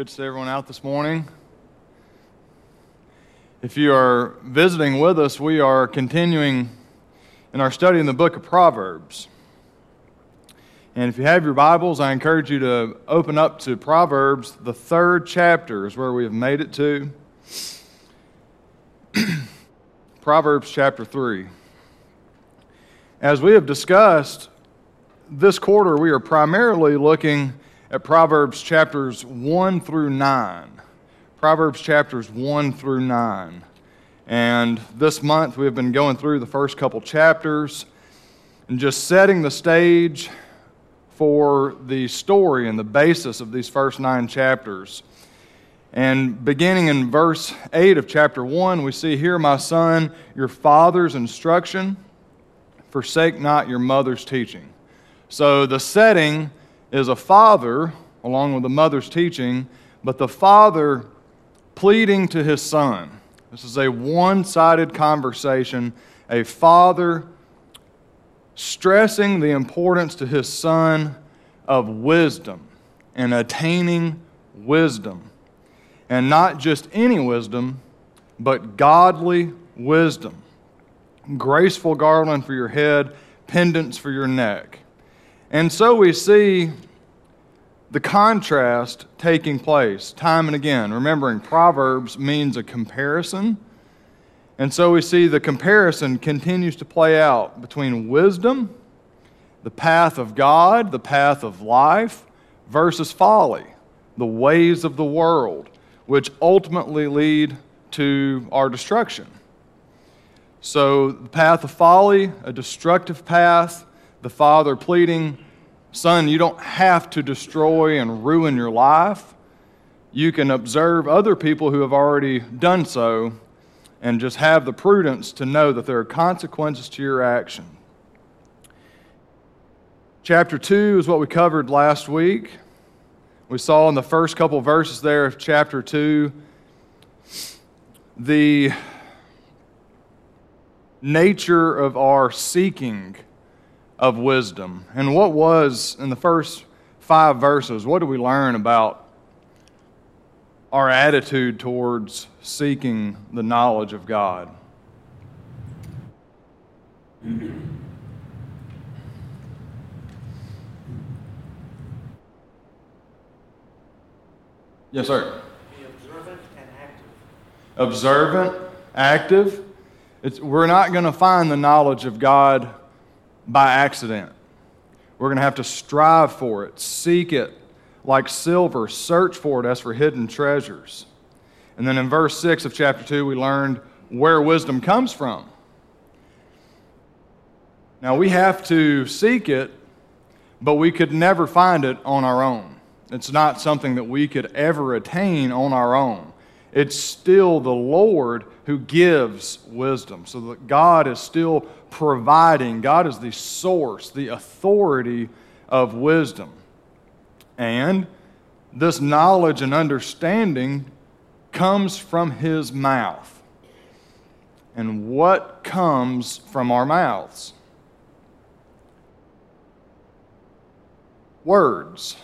Good to see everyone out this morning. If you are visiting with us, we are continuing in our study in the book of Proverbs. And if you have your Bibles, I encourage you to open up to Proverbs. The third chapter is where we have made it to. Proverbs chapter 3. As we have discussed, this quarter we are primarily looking at Proverbs chapters 1 through 9. Proverbs chapters 1 through 9. And this month we have been going through the first couple chapters and just setting the stage for the story and the basis of these first nine chapters. And beginning in verse 8 of chapter 1, we see, hear, my son, your father's instruction, forsake not your mother's teaching. So the setting is a father, along with the mother's teaching, but the father pleading to his son. This is a one sided conversation. A father stressing the importance to his son of wisdom and attaining wisdom. And not just any wisdom, but godly wisdom. Graceful garland for your head, pendants for your neck. And so we see the contrast taking place time and again. Remembering, Proverbs means a comparison. And so we see the comparison continues to play out between wisdom, the path of God, the path of life, versus folly, the ways of the world, which ultimately lead to our destruction. So, the path of folly, a destructive path, the father pleading, Son, you don't have to destroy and ruin your life. You can observe other people who have already done so and just have the prudence to know that there are consequences to your action. Chapter 2 is what we covered last week. We saw in the first couple verses there of chapter 2 the nature of our seeking of wisdom. And what was, in the first five verses, what do we learn about our attitude towards seeking the knowledge of God? Yes, sir. Be observant and active. Observant, active. It's, we're not going to find the knowledge of God by accident. We're going to have to strive for it, seek it like silver, search for it as for hidden treasures. And then in verse 6 of chapter 2, we learned where wisdom comes from. Now, we have to seek it, but we could never find it on our own. It's not something that we could ever attain on our own. It's still the Lord who gives wisdom. So that God is still providing, God is the source, the authority of wisdom. And this knowledge and understanding comes from His mouth. And what comes from our mouths? Words.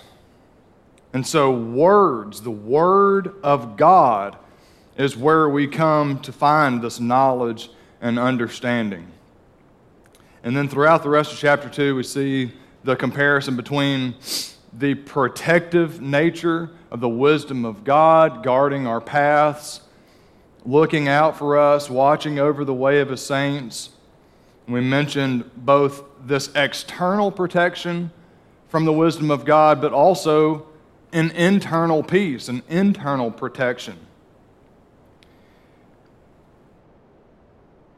And so, words, the Word of God, is where we come to find this knowledge and understanding. And then throughout the rest of chapter 2, we see the comparison between the protective nature of the wisdom of God, guarding our paths, looking out for us, watching over the way of his saints. We mentioned both this external protection from the wisdom of God, but also an internal peace, an internal protection.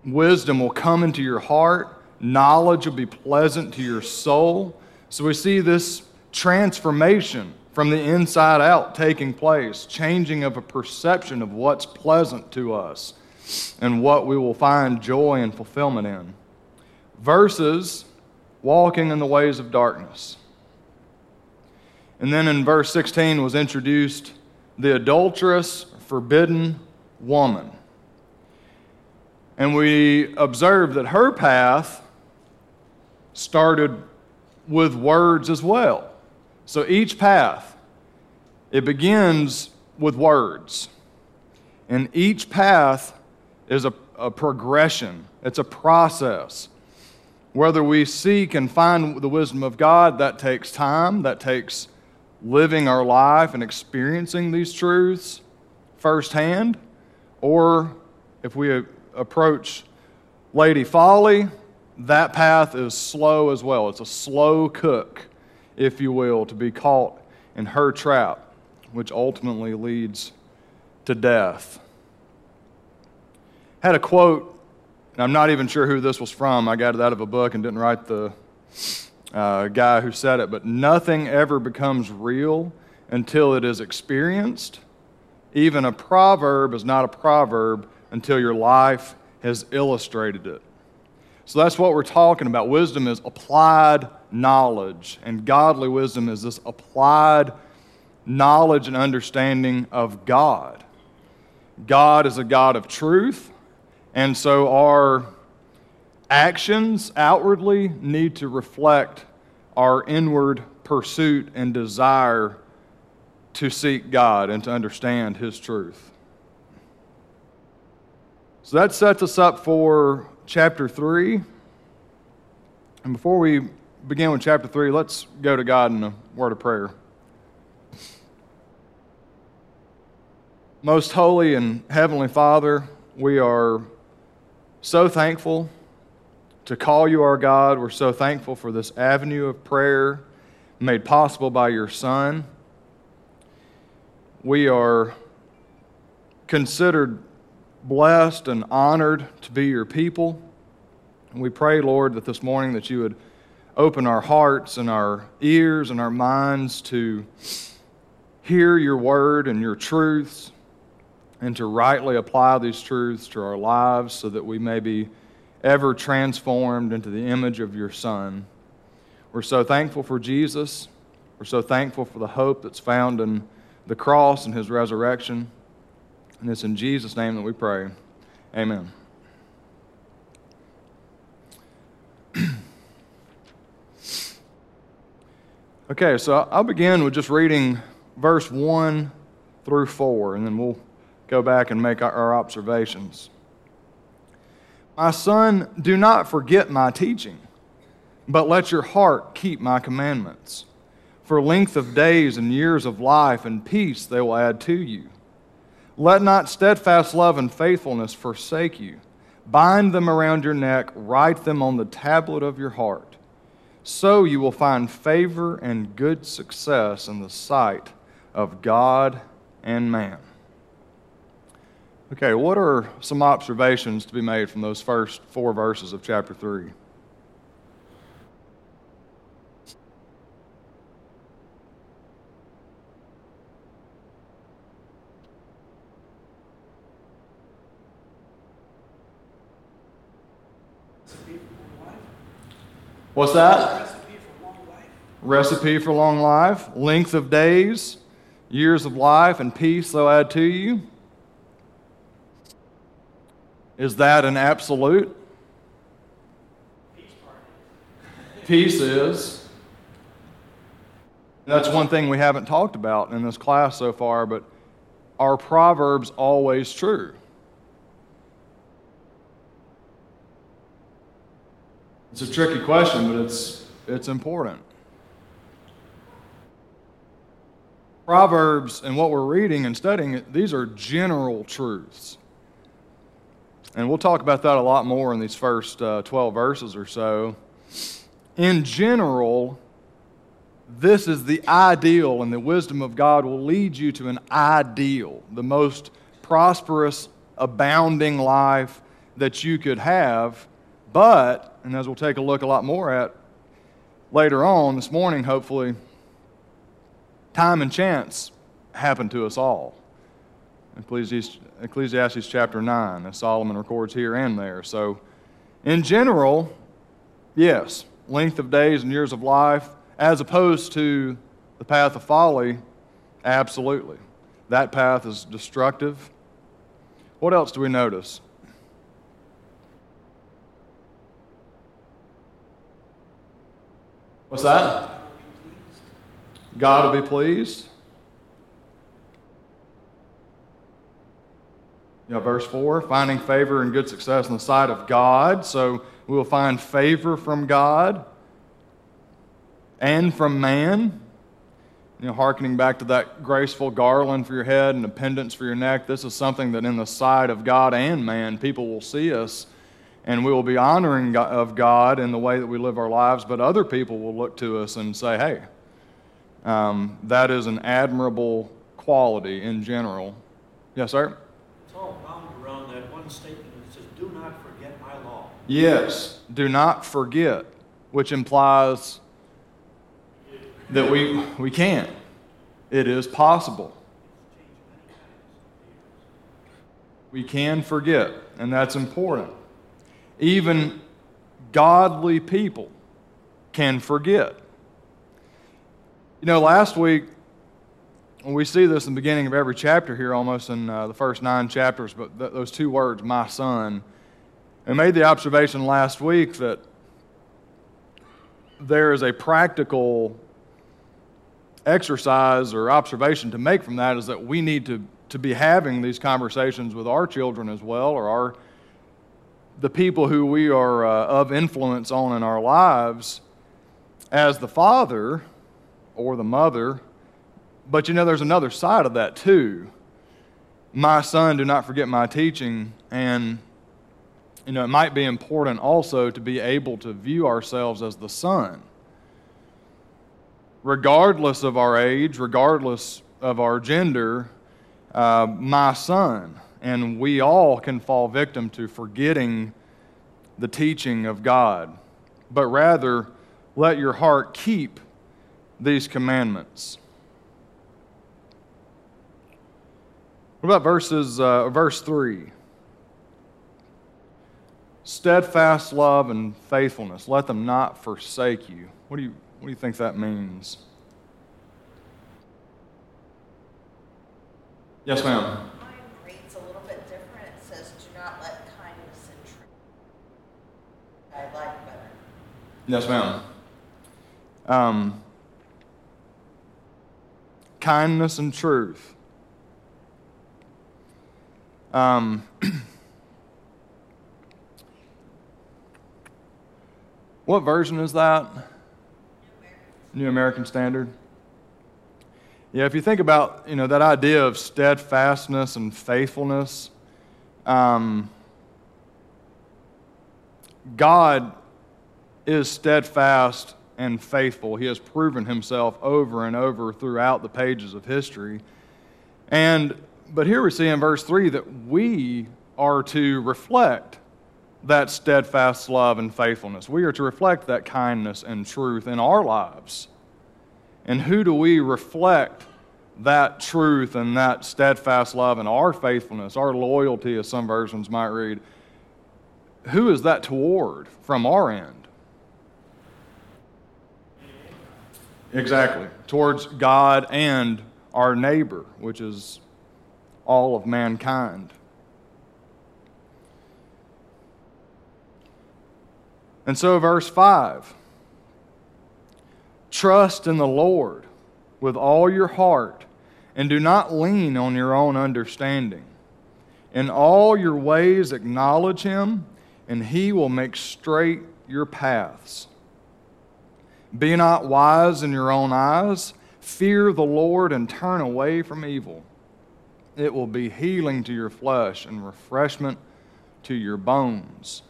Wisdom will come into your heart Knowledge will be pleasant to your soul. So we see this transformation from the inside out taking place, changing of a perception of what's pleasant to us and what we will find joy and fulfillment in. Versus walking in the ways of darkness. And then in verse 16 was introduced the adulterous, forbidden woman. And we observe that her path started with words as well. So each path it begins with words. And each path is a, a progression, it's a process. Whether we seek and find the wisdom of God, that takes time, that takes living our life and experiencing these truths firsthand. Or if we approach Lady Folly, that path is slow as well. It's a slow cook, if you will, to be caught in her trap, which ultimately leads to death. Had a quote, and I'm not even sure who this was from. I got it out of a book and didn't write the uh, guy who said it, but nothing ever becomes real until it is experienced. Even a proverb is not a proverb until your life has illustrated it. So that's what we're talking about. Wisdom is applied knowledge, and godly wisdom is this applied knowledge and understanding of God. God is a God of truth, and so our actions outwardly need to reflect our inward pursuit and desire to seek God and to understand His truth. So that sets us up for chapter 3. And before we begin with chapter 3, let's go to God in a word of prayer. Most holy and heavenly Father, we are so thankful to call you our God. We're so thankful for this avenue of prayer made possible by your Son. We are considered blessed and honored to be your people. And we pray, Lord, that this morning that you would open our hearts and our ears and our minds to hear your word and your truths and to rightly apply these truths to our lives so that we may be ever transformed into the image of your Son. We're so thankful for Jesus. We're so thankful for the hope that's found in the cross and his resurrection. And it's in Jesus' name that we pray. Amen. okay, so I'll begin with just reading verse 1 through 4, and then we'll go back and make our observations. My son, do not forget my teaching, but let your heart keep my commandments. For length of days and years of life and peace they will add to you. Let not steadfast love and faithfulness forsake you. Bind them around your neck, write them on the tablet of your heart. So you will find favor and good success in the sight of God and man. Okay, what are some observations to be made from those first four verses of chapter 3? What's that? Recipe for long life. Recipe for long life, length of days, years of life, and peace they'll add to you. Is that an absolute? Peace is. That's one thing we haven't talked about in this class so far, but are Proverbs always true? It's a tricky question, but it's, it's important. Proverbs and what we're reading and studying, these are general truths. And we'll talk about that a lot more in these first uh, 12 verses or so. In general, this is the ideal, and the wisdom of God will lead you to an ideal, the most prosperous, abounding life that you could have. But, and as we'll take a look a lot more at later on this morning, hopefully, time and chance happen to us all. Ecclesiastes, chapter 9, as Solomon records here and there. So, in general, yes, length of days and years of life, as opposed to the path of folly, absolutely. That path is destructive. What else do we notice? What's that? God will be pleased. You know, verse 4 finding favor and good success in the sight of God. So we will find favor from God and from man. You know, hearkening back to that graceful garland for your head and a pendants for your neck, this is something that in the sight of God and man, people will see us and we will be honoring of God in the way that we live our lives, but other people will look to us and say, hey, um, that is an admirable quality in general. Yes, sir? It's all bound around that one statement that says, Do not forget my law. Yes, do not forget, which implies that we, we can. It is possible. We can forget, and that's important. Even godly people can forget. You know, last week, we see this in the beginning of every chapter here, almost in uh, the first nine chapters, but th- those two words, my son. I made the observation last week that there is a practical exercise or observation to make from that is that we need to, to be having these conversations with our children as well, or our, the people who we are uh, of influence on in our lives as the father or the mother. But you know, there's another side of that too. My son, do not forget my teaching. And, you know, it might be important also to be able to view ourselves as the son regardless of our age, regardless of our gender, uh, my son. And we all can fall victim to forgetting the teaching of God, but rather let your heart keep these commandments. What about verses, uh, verse 3? Steadfast love and faithfulness, let them not forsake you. What do you, what do you think that means? Yes, ma'am. Mine reads a little bit different. It says, do not let kindness and truth. I like better. Yes, ma'am. Um, kindness and truth. Um, what version is that? New American Standard. Yeah, if you think about you know that idea of steadfastness and faithfulness, um, God is steadfast and faithful. He has proven himself over and over throughout the pages of history. And but here we see in verse 3 that we are to reflect that steadfast love and faithfulness. We are to reflect that kindness and truth in our lives. And who do we reflect that truth and that steadfast love and our faithfulness, our loyalty, as some versions might read? Who is that toward from our end? Exactly. Towards God and our neighbor, which is all of mankind. And so, verse 5 Trust in the Lord with all your heart, and do not lean on your own understanding. In all your ways, acknowledge Him, and He will make straight your paths. Be not wise in your own eyes. Fear the Lord and turn away from evil. It will be healing to your flesh and refreshment to your bones.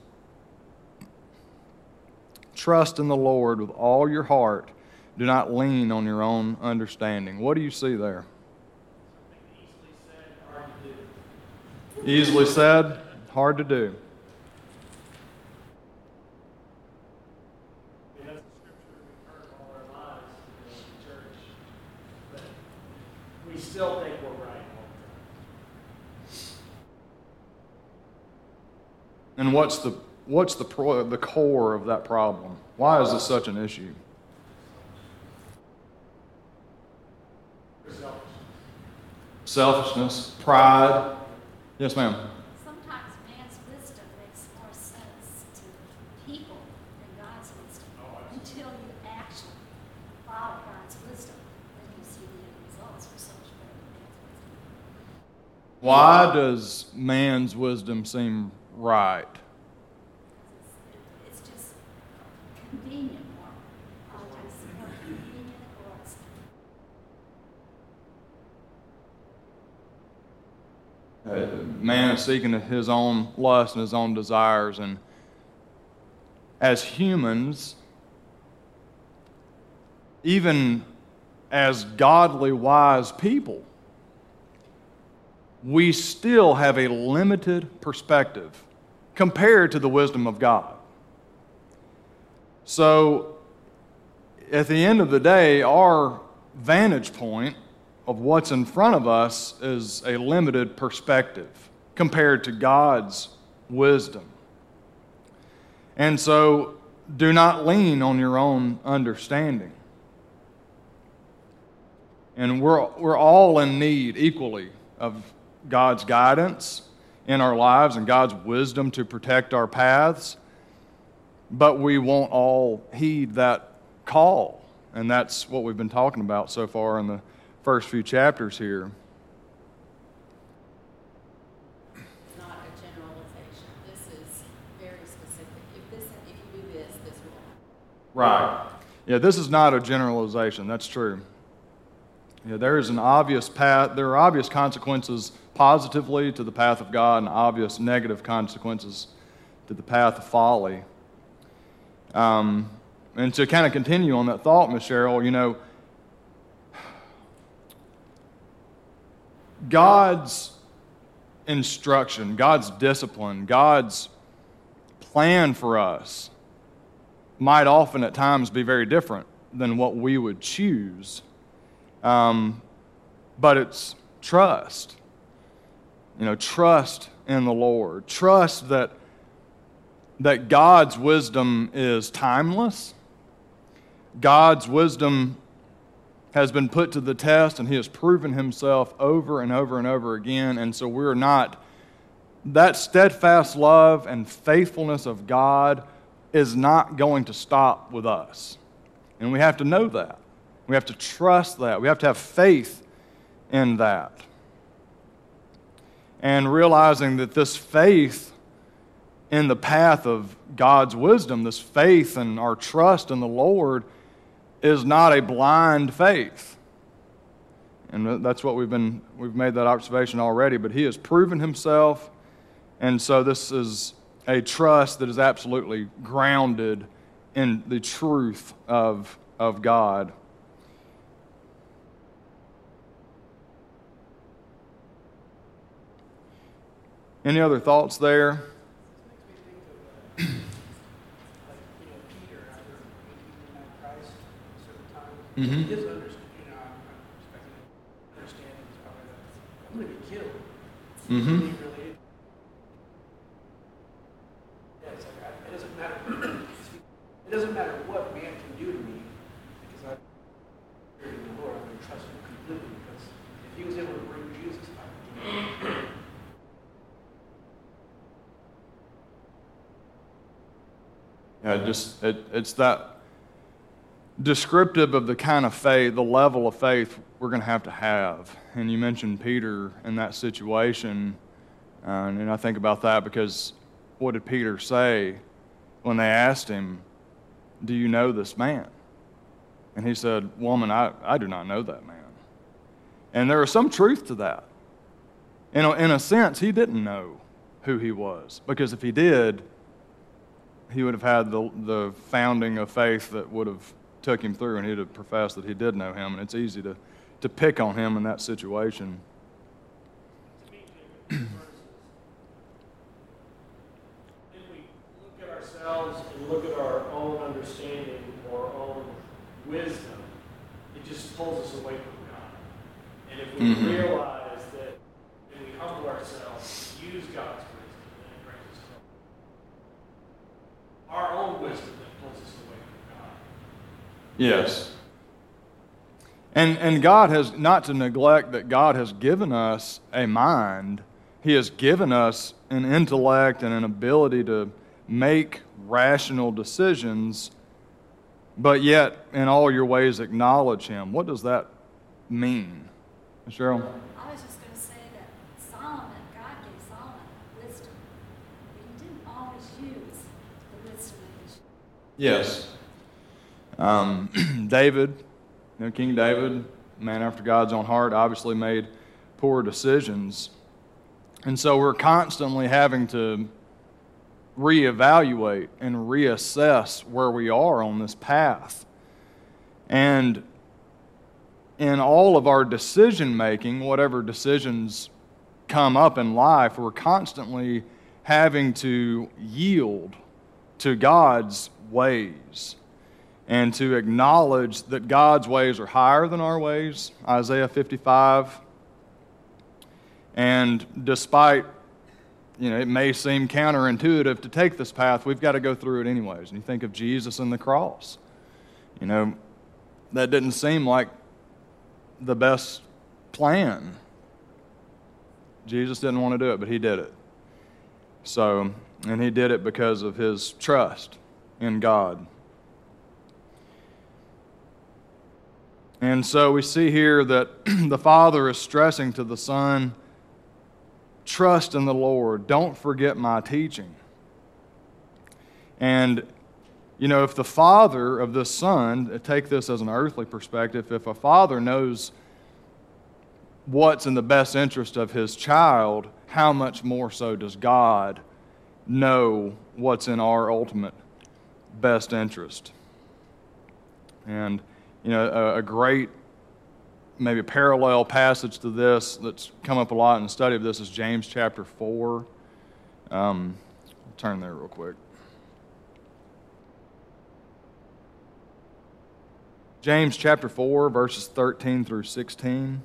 Trust in the Lord with all your heart. Do not lean on your own understanding. What do you see there? Easily said, hard to do. still think we're right. And what's the what's the pro, the core of that problem? Why is this such an issue? Selfishness, pride. Yes, ma'am. Sometimes man's wisdom makes more sense to people than God's wisdom. Oh, Until you actually follow God's wisdom, then you see the end results for so much better than man's wisdom. Why does man's wisdom seem right? It's just convenient more. All just more convenient or it's Uh, man is seeking his own lust and his own desires. And as humans, even as godly, wise people, we still have a limited perspective compared to the wisdom of God. So, at the end of the day, our vantage point of what's in front of us is a limited perspective compared to God's wisdom. And so, do not lean on your own understanding. And we're, we're all in need equally of God's guidance in our lives and God's wisdom to protect our paths. But we won't all heed that call. And that's what we've been talking about so far in the first few chapters here. It's not a generalization. This is very specific. If this, if you do this, this will happen. Right. Yeah, this is not a generalization. That's true. Yeah, there is an obvious path, there are obvious consequences positively to the path of God and obvious negative consequences to the path of folly. Um, and to kind of continue on that thought, Miss Cheryl, you know, God's instruction, God's discipline, God's plan for us might often at times be very different than what we would choose. Um, but it's trust. You know, trust in the Lord. Trust that, that God's wisdom is timeless. God's wisdom has been put to the test and he has proven himself over and over and over again. And so we're not, that steadfast love and faithfulness of God is not going to stop with us. And we have to know that. We have to trust that. We have to have faith in that. And realizing that this faith in the path of God's wisdom, this faith and our trust in the Lord, is not a blind faith. And that's what we've been, we've made that observation already, but He has proven Himself. And so this is a trust that is absolutely grounded in the truth of, of God. Any other thoughts there? Makes me think of, uh, like, you know, Peter, after he met Christ at a certain time. His under, you know, I'm I'm expecting understanding is probably that, I'm gonna be killed. Mhm. He really is. Yeah, it's like, I- it doesn't matter, it doesn't matter what man can do to me, because I, in the Lord, I'm gonna trust him completely, because if he was able to bring Jesus back, Yeah, just it, it's that descriptive of the kind of faith, the level of faith we're going to have to have. And you mentioned Peter in that situation, uh, and I think about that because what did Peter say when they asked him, "Do you know this man?" And he said, "Woman, I, I do not know that man." And there is some truth to that. In a, in a sense, he didn't know who he was because if he did, he would have had the, the founding of faith that would have took him through and he'd have professed that he did know him and it's easy to, to pick on him in that situation to me, Jacob, verses. Then we look at ourselves and look at our own understanding or our own wisdom, it just pulls us away from God. And if we Mhm. realize Yes. And, and God has, not to neglect that God has given us a mind, He has given us an intellect and an ability to make rational decisions, but yet in all your ways acknowledge Him. What does that mean? Cheryl? I was just going to say that Solomon, God gave Solomon wisdom, but he didn't always use the wisdom of Yes. Um, David, you know, King David, man after God's own heart, obviously made poor decisions. And so we're constantly having to reevaluate and reassess where we are on this path. And in all of our decision making, whatever decisions come up in life, we're constantly having to yield to God's ways and to acknowledge that God's ways are higher than our ways. Isaiah 55. And despite, you know, it may seem counterintuitive to take this path, we've got to go through it anyways. And you think of Jesus and the cross. You know, that didn't seem like the best plan. Jesus didn't want to do it, but he did it. So, and he did it because of his trust in God. And so we see here that the Father is stressing to the Son, trust in the Lord. Don't forget my teaching. And, you know, if the Father of this Son, take this as an earthly perspective, if a father knows what's in the best interest of his child, how much more so does God know what's in our ultimate best interest? And, you know, a, a great, maybe a parallel passage to this that's come up a lot in the study of this is James chapter 4. Um, I'll turn there real quick. James chapter 4, verses 13 through 16.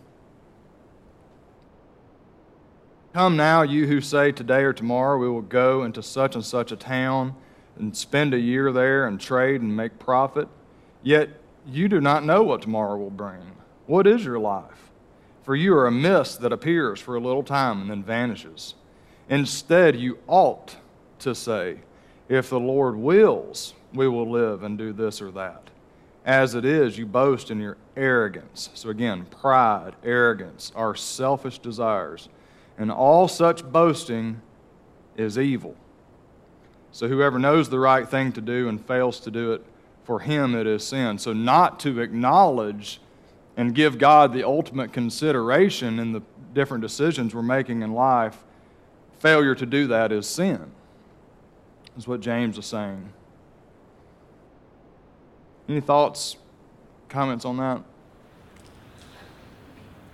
Come now, you who say today or tomorrow we will go into such and such a town and spend a year there and trade and make profit. Yet you do not know what tomorrow will bring. What is your life? For you are a mist that appears for a little time and then vanishes. Instead, you ought to say, If the Lord wills, we will live and do this or that. As it is, you boast in your arrogance. So again, pride, arrogance, our selfish desires and all such boasting is evil. So whoever knows the right thing to do and fails to do it, for him it is sin. So not to acknowledge and give God the ultimate consideration in the different decisions we're making in life, failure to do that is sin, is what James is saying. Any thoughts, comments on that?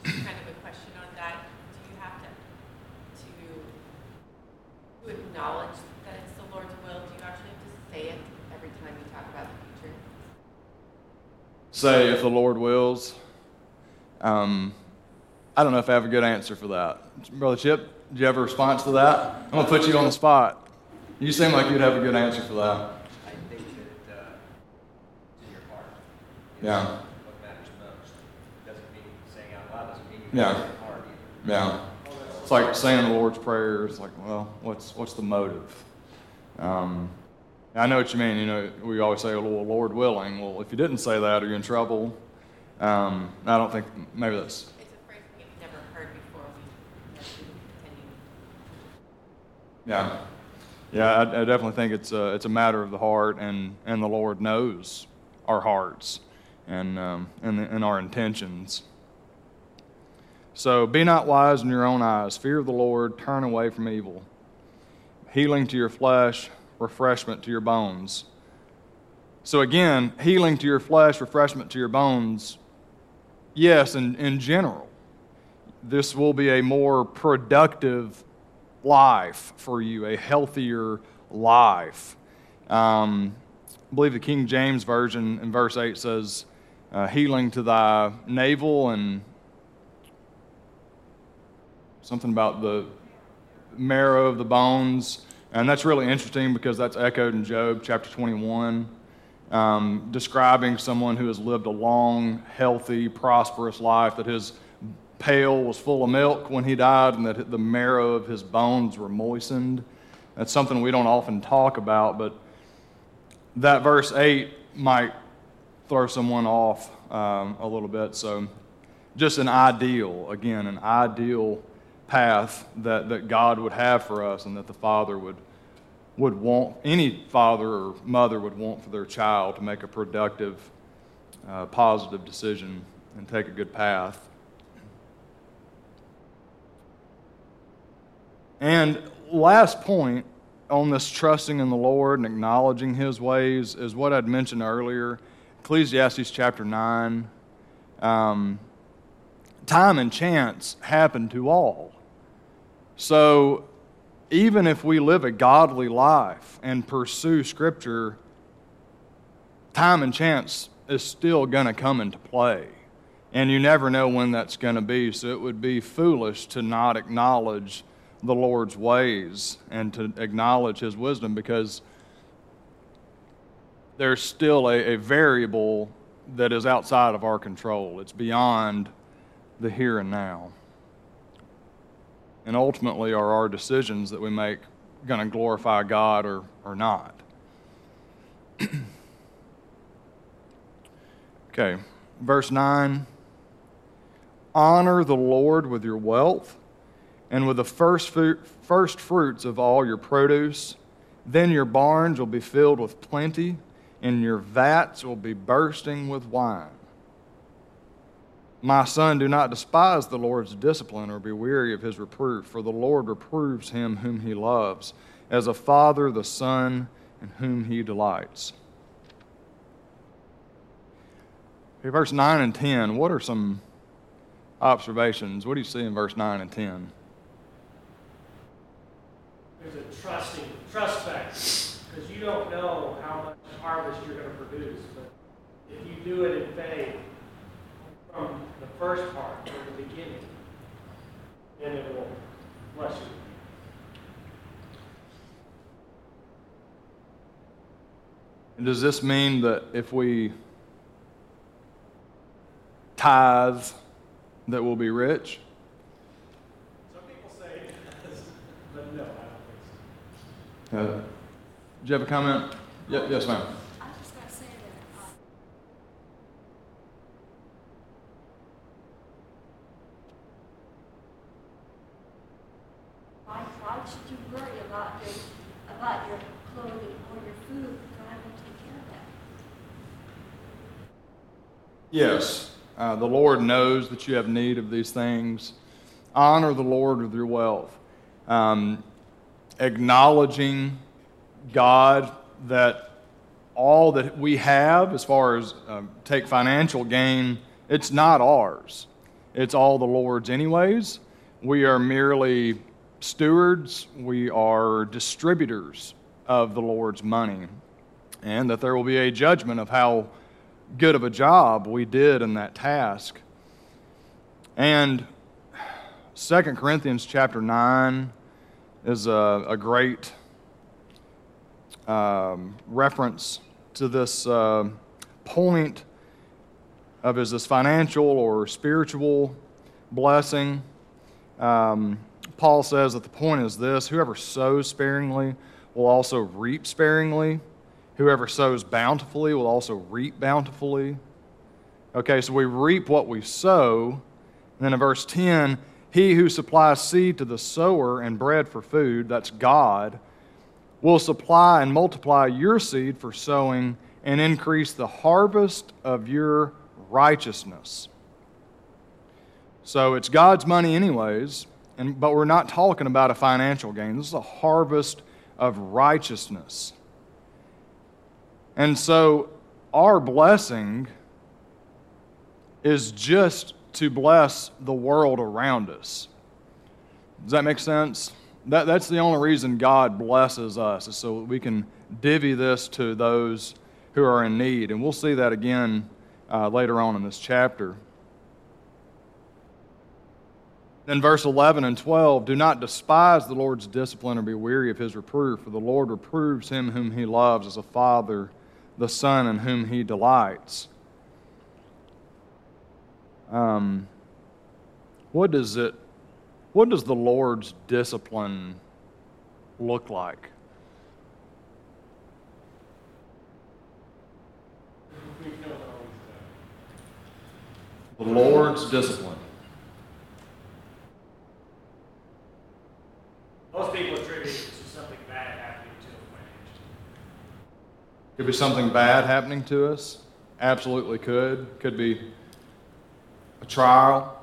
kind of a question on that. Do you have to, to, to acknowledge that it's the Lord's will? Do you actually have to say it every time you talk about the future? Say, if the Lord wills. Um, I don't know if I have a good answer for that. Brother Chip, do you have a response to that? I'm going to put you on the spot. You seem like you'd have a good answer for that. I think that uh, in your heart. Yeah. What matters most. Doesn't mean saying out loud doesn't mean Yeah. it's in your heart either. Yeah. It's like saying the Lord's Prayer. It's like, well, what's, what's the motive? Um, I know what you mean. You know, we always say, well, Lord willing. Well, if you didn't say that, are you in trouble? Um, I don't think maybe that's It's a phrase we've never heard before. We, continue. Yeah, yeah, I, I definitely think it's a, it's a matter of the heart, and, and the Lord knows our hearts and, um, and, and our intentions. So be not wise in your own eyes. Fear the Lord, turn away from evil. Healing to your flesh, refreshment to your bones. So again, healing to your flesh, refreshment to your bones, yes, in, in general. This will be a more productive life for you, a healthier life. Um, I believe the King James Version in verse 8 says, uh, healing to thy navel and something about the marrow of the bones. And that's really interesting because that's echoed in Job chapter 21, um, describing someone who has lived a long, healthy, prosperous life, that his pail was full of milk when he died, and that the marrow of his bones were moistened. That's something we don't often talk about, but that verse 8 might throw someone off um, a little bit. So, just an ideal, again, an ideal path that, that God would have for us and that the Father would would want, any father or mother would want for their child to make a productive, uh, positive decision and take a good path. And last point on this trusting in the Lord and acknowledging His ways is what I'd mentioned earlier. Ecclesiastes chapter 9. Um, time and chance happen to all. So even if we live a godly life and pursue Scripture, time and chance is still going to come into play. And you never know when that's going to be. So it would be foolish to not acknowledge the Lord's ways and to acknowledge His wisdom because there's still a, a variable that is outside of our control. It's beyond the here and now. And ultimately, are our decisions that we make going to glorify God or, or not? okay, verse 9 Honor the Lord with your wealth and with the first, first fruits of all your produce. Then your barns will be filled with plenty, and your vats will be bursting with wine. My son, do not despise the Lord's discipline or be weary of his reproof, for the Lord reproves him whom he loves, as a father the son in whom he delights. Okay, verse 9 and 10, what are some observations? What do you see in verse 9 and 10? There's a trusting, trust factor, because you don't know how much harvest you're going to produce. But if you do it in faith, from first part, from the beginning, then it will bless you. And does this mean that if we tithe, that we'll be rich? Some people say does, but no, I don't think so. Uh, do you have a comment? Ye- yes, ma'am. I was just gonna say that, uh, why, why should you worry about your, about your clothing or your food? God will take care of that. Yes, uh, the Lord knows that you have need of these things. Honor the Lord with your wealth. Um, acknowledging God that all that we have, as far as um, take financial gain, it's not ours. It's all the Lord's, anyways. We are merely stewards, we are distributors of the Lord's money, and that there will be a judgment of how good of a job we did in that task. And 2 Corinthians chapter 9 is a, a great um, reference to this uh, point of is this financial or spiritual blessing. Um, Paul says that the point is this whoever sows sparingly will also reap sparingly. Whoever sows bountifully will also reap bountifully. Okay, so we reap what we sow. And then in verse 10, he who supplies seed to the sower and bread for food, that's God, will supply and multiply your seed for sowing and increase the harvest of your righteousness. So it's God's money, anyways, and, but we're not talking about a financial gain. This is a harvest of righteousness. And so our blessing is just to bless the world around us. Does that make sense? That, that's the only reason God blesses us, is so we can divvy this to those who are in need. And we'll see that again uh, later on in this chapter. Then, verse 11 and 12 do not despise the Lord's discipline or be weary of his reproof, for the Lord reproves him whom he loves as a father, the son in whom he delights. Um, what does it what does the Lord's discipline look like? The Lord's discipline. Most people attribute it to something bad happening Could be something bad happening to us. Absolutely could. Could be a trial.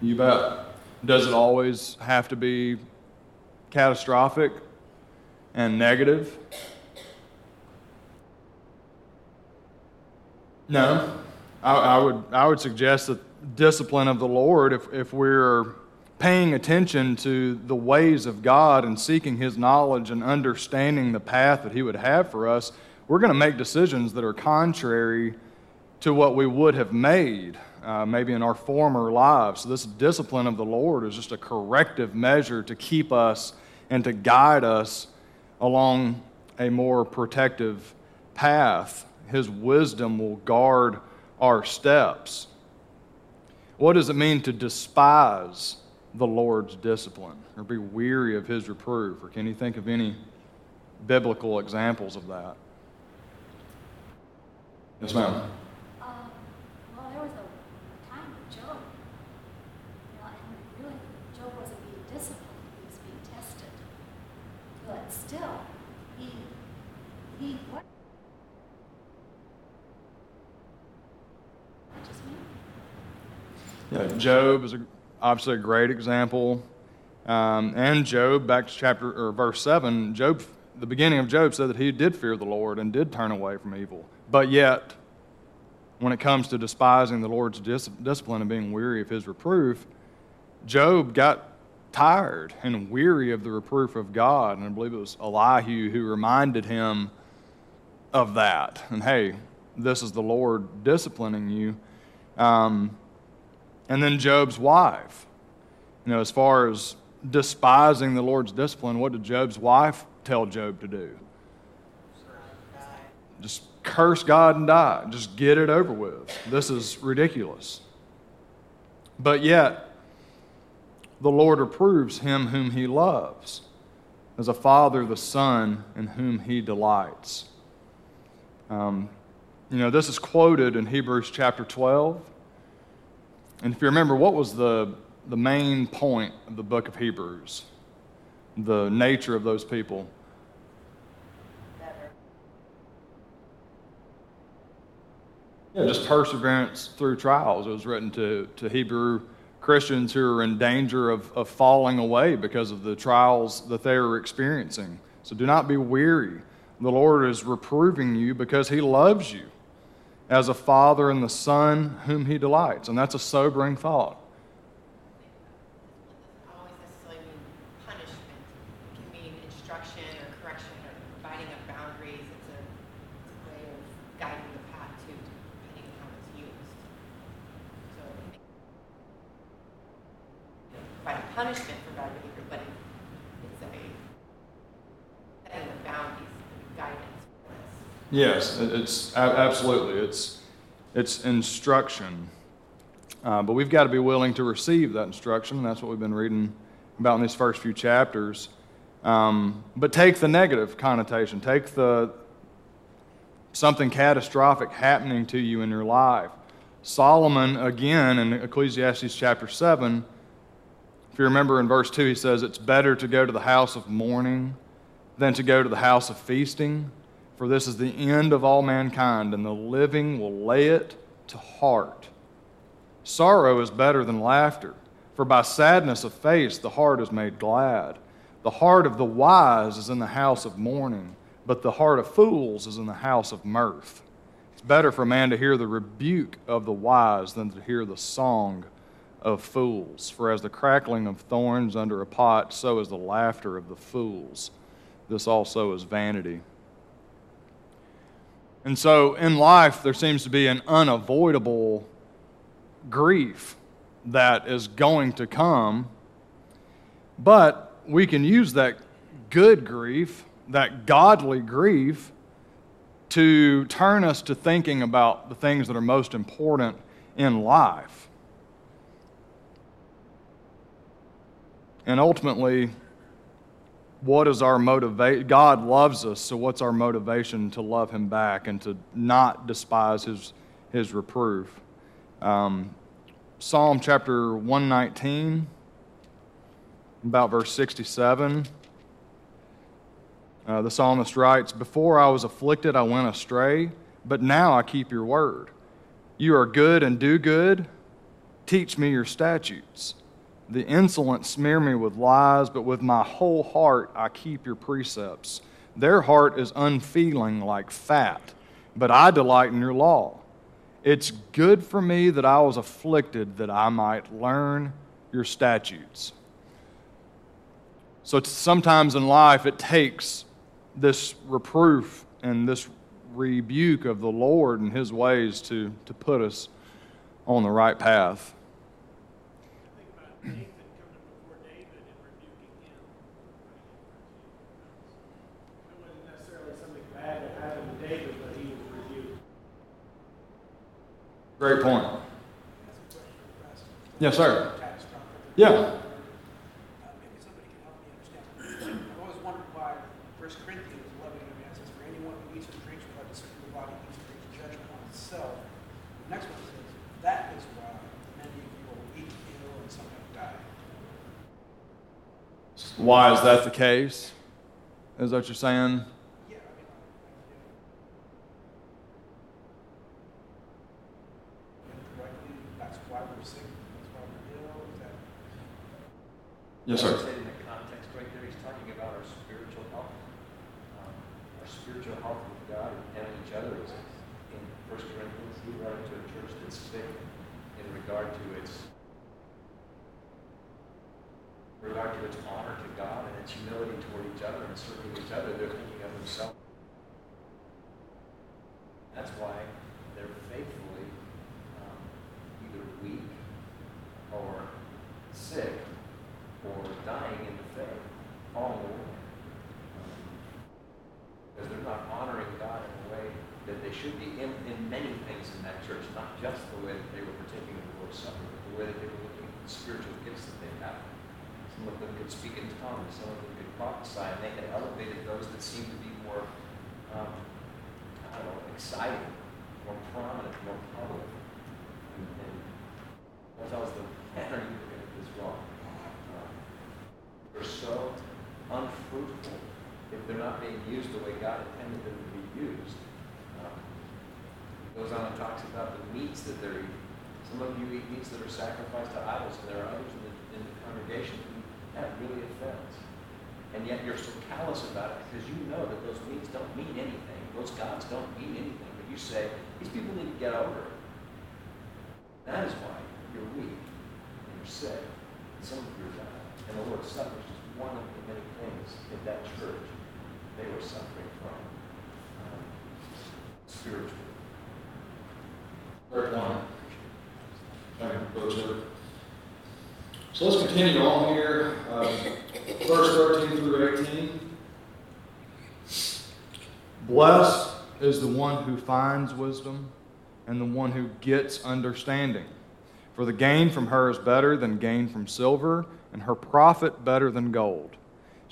You bet. Does it always have to be catastrophic and negative? No. I, I, would, I would suggest that discipline of the Lord, if, if we're paying attention to the ways of God and seeking His knowledge and understanding the path that He would have for us, we're going to make decisions that are contrary to what we would have made uh, maybe in our former lives. So, this discipline of the Lord is just a corrective measure to keep us and to guide us along a more protective path. His wisdom will guard our steps. What does it mean to despise the Lord's discipline or be weary of his reproof? Or can you think of any biblical examples of that? Yes, ma'am. Um, well, there was a time with Job. You know, and really, Job wasn't being disciplined, he was being tested. But still, he, he, what? That just me? Yeah, Job is a, obviously a great example. Um, and Job, back to chapter or verse 7, Job, the beginning of Job said that he did fear the Lord and did turn away from evil. But yet, when it comes to despising the Lord's dis- discipline and being weary of his reproof, Job got tired and weary of the reproof of God. And I believe it was Elihu who reminded him of that. And hey, this is the Lord disciplining you. Um, and then Job's wife. You know, as far as despising the Lord's discipline, what did Job's wife tell Job to do? Just curse God and die. Just get it over with. This is ridiculous. But yet, the Lord approves him whom he loves, as a father the son in whom he delights. Um, you know, this is quoted in Hebrews chapter 12. And if you remember, what was the, the main point of the book of Hebrews? The nature of those people. Yeah, just perseverance through trials. It was written to, to Hebrew Christians who are in danger of, of falling away because of the trials that they are experiencing. So do not be weary. The Lord is reproving you because He loves you as a father and the son whom He delights. And that's a sobering thought. doesn't always necessarily mean punishment. It can mean instruction or correction or providing of boundaries. It's a, it's a way of guiding the path too, depending on how it's used. So it may you know, provide a punishment for bad behavior, but it, it's a setting of boundaries and guidance for us. Yes, it's absolutely. It's, it's instruction. Uh, but we've got to be willing to receive that instruction, and that's what we've been reading about in these first few chapters. Um, but take the negative connotation, take the something catastrophic happening to you in your life. Solomon, again, in Ecclesiastes chapter 7, if you remember in verse 2, he says, It's better to go to the house of mourning than to go to the house of feasting, for this is the end of all mankind, and the living will lay it to heart. Sorrow is better than laughter, for by sadness of face the heart is made glad. The heart of the wise is in the house of mourning, but the heart of fools is in the house of mirth. It's better for a man to hear the rebuke of the wise than to hear the song of fools. For as the crackling of thorns under a pot, so is the laughter of the fools. This also is vanity. And so in life, there seems to be an unavoidable grief that is going to come, but we can use that good grief, that godly grief, to turn us to thinking about the things that are most important in life. And ultimately, what is our motivation? God loves us, so what's our motivation to love Him back and to not despise His, his reproof? Um, Psalm chapter 119, about verse 67. Uh, the psalmist writes, Before I was afflicted, I went astray, but now I keep your word. You are good and do good. Teach me your statutes. The insolent smear me with lies, but with my whole heart I keep your precepts. Their heart is unfeeling like fat, but I delight in your law. It's good for me that I was afflicted, that I might learn your statutes. So sometimes in life it takes this reproof and this rebuke of the Lord and his ways to, to put us on the right path. Great point. Yes, sir. Yeah. Uh, Maybe somebody can help me understand. I've always wondered why 1 Corinthians 11, I mean, it says, For anyone who eats or drinks without discerning the body eats or drinks judgment on itself. The next one says, That is why many of you are weak, ill, and some have died. Why is that the case? Is that what you're saying? Yeah, I mean, I- yeah. Correctly, that's why we're sick, that's why we're ill, is that? Yes, I would sir. say in the context right there, he's talking about our spiritual health. Um, Our spiritual health with God and each other is in First Corinthians, he wrote to a church that's sick in regard to its in regard to its honor to God and its humility toward each other and serving each other, they're thinking of themselves. That's why they're faithfully um, either weak or sick or dying in the faith, all in the way. Because they're not honoring God in a way that they should be in, in many things in that church, not just the way that they were partaking of the Lord's Supper, but the way that they were looking at the spiritual gifts that they had. Some of them could speak in tongues, some of them could prophesy, and they had elevated those that seemed to be more, um, I don't know, exciting, more prominent, more public. And, and Paul tells them, man, are you looking at this wrong? Um, they're so unfruitful if they're not being used the way God intended them to be used. Um, goes on and talks about the meats that they're eating. Some of you eat meats that are sacrificed to idols, and there are others in the, in the congregation who that really offends. And yet you're so callous about it because you know that those meats don't mean anything. Those gods don't mean anything. But you say, these people need to get over it. That is why you're weak and you're sick. And some of you are dying. And the Lord's Supper is just one of the many things in that church they were suffering from um, spiritually. Brother Stewart. So let's continue on here. Uh, verse 13 through 18. Blessed is the one who finds wisdom and the one who gets understanding. For the gain from her is better than gain from silver, and her profit better than gold.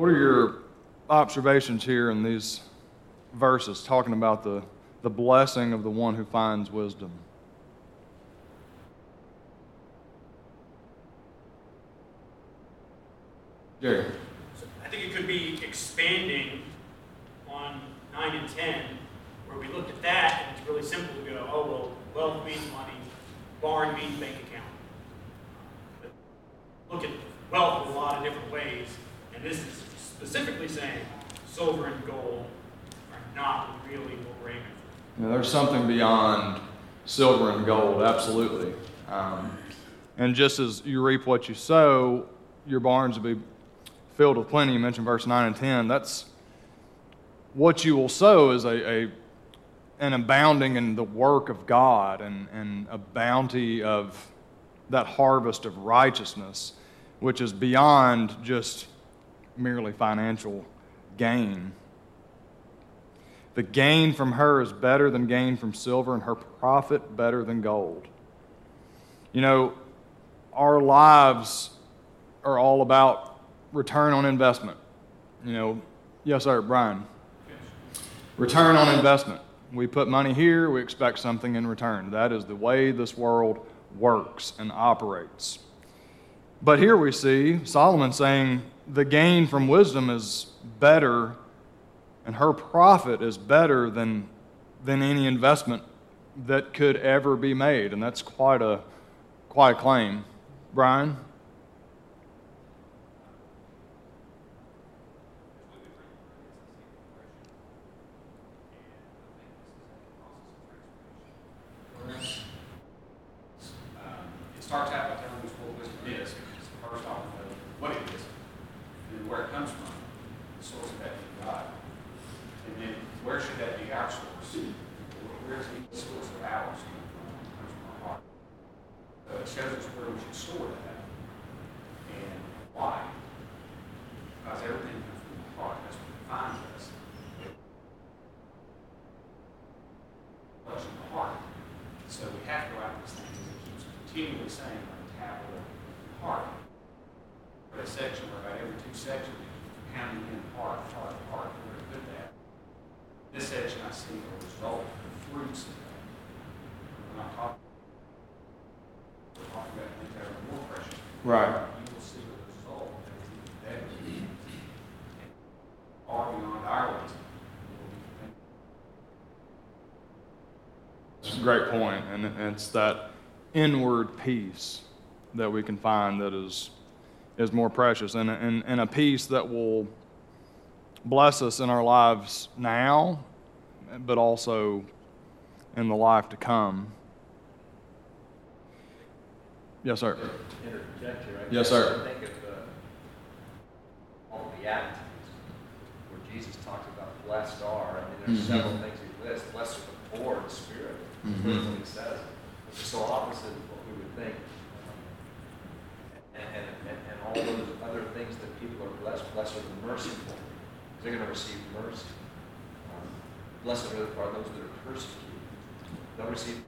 What are your observations here in these verses talking about the, the blessing of the one who finds wisdom? Jerry. I think it could be expanding on nine and ten, where we looked at that, and it's really simple to go, oh, well, wealth means money, barn means bank account. But Look at wealth in a lot of different ways, and this is specifically saying silver and gold are not really what we're aiming for. There's something beyond silver and gold, absolutely. Um, and just as you reap what you sow, your barns will be filled with plenty. You mentioned verse 9 and 10. That's what you will sow is a, a an abounding in the work of God and, and a bounty of that harvest of righteousness, which is beyond just merely financial gain. The gain from her is better than gain from silver, and her profit better than gold. You know, our lives are all about return on investment. You know, yes, sir, Brian. Return on investment. We put money here, we expect something in return. That is the way this world works and operates. But here we see Solomon saying the gain from wisdom is better and her profit is better than, than any investment that could ever be made. And that's quite a, quite a claim. Brian? Um, It starts out by telling us what wisdom is, first off, know what it is, and then where it comes from, the source of that being God. And then where should that be our source? Where's the source of ours come from? It comes from our heart. So it shows us where we should store that and why. Because everything comes from the heart, that's what defines us. What's in the heart. So we have to go out these things, as it keeps continually saying on the tablet of the heart. But a section where about every two sections, it's pounding in heart, heart, heart, where to put that. This section I see the result, the fruits of that. We're not talking, we're talking about things that are more precious. Right. You will see the result that better. Far beyond our wisdom. It's a great point, and it's that inward peace that we can find that is, is more precious, and, and, and a peace that will bless us in our lives now, but also in the life to come. Yes, sir. interject here. I Yes, sir. I think of uh, all the Beatitudes, where Jesus talks about blessed are. I mean, there's Mhm. several things he lists. Blessed are the poor in spirit. Mhm. That's what he says. Which is so opposite of what we would think. And, and, and, and all those other things that people are blessed. Blessed are the merciful, they're going to receive mercy. Um, blessed are are those that are persecuted. They'll receive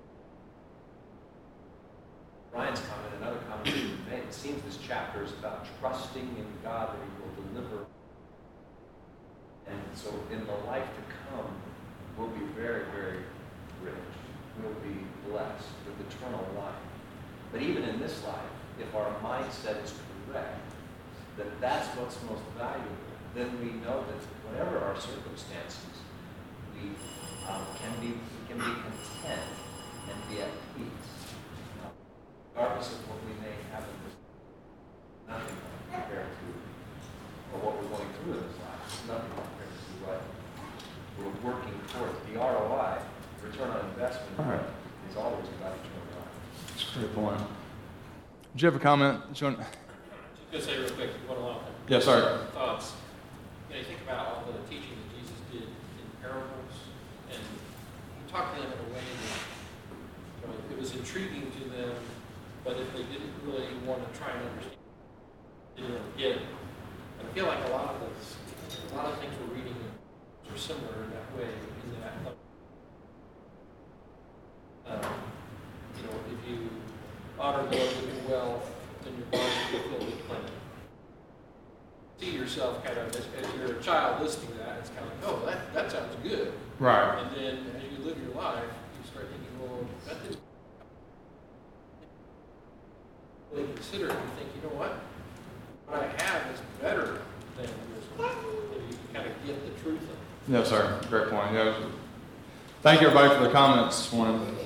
Ryan's comment, another comment that you made, it seems this chapter is about trusting in God that He will deliver. And so in the life to come, we'll be very, very rich. We'll be blessed with eternal life. But even in this life, if our mindset is correct, that that's what's most valuable, then we know that whatever our circumstances, we um, can be can be content and be at peace regardless of what we may have in this, nothing compared to, or what we're going through in this life, nothing compared to what we're working towards. The ROI, return on investment, All right. is always about eternal life. That's a great point. Did you have a comment? Did you want- Just say real quick, one along Yes, sir. thoughts. You know, you think about all the teaching that Jesus did in parables, and he talked to them in a way that, you know, it was intriguing to them, but if they didn't really want to try and understand, they didn't get it. And I feel like a lot of this, a lot of things we're reading are similar in that way, in that, um, you know, if you honor the Lord with your wealth, then your barns will be filled with plenty see yourself kind of, as, as you're a child listening to that, it's kind of like, oh, that, that sounds good. Right. And then as you live your life, you start thinking, well, that is. Really consider it and think, you know what? What I have is better than. And you kind of get the truth of it. Yes, sir. Great point. Yeah. Thank you, everybody, for the comments this morning.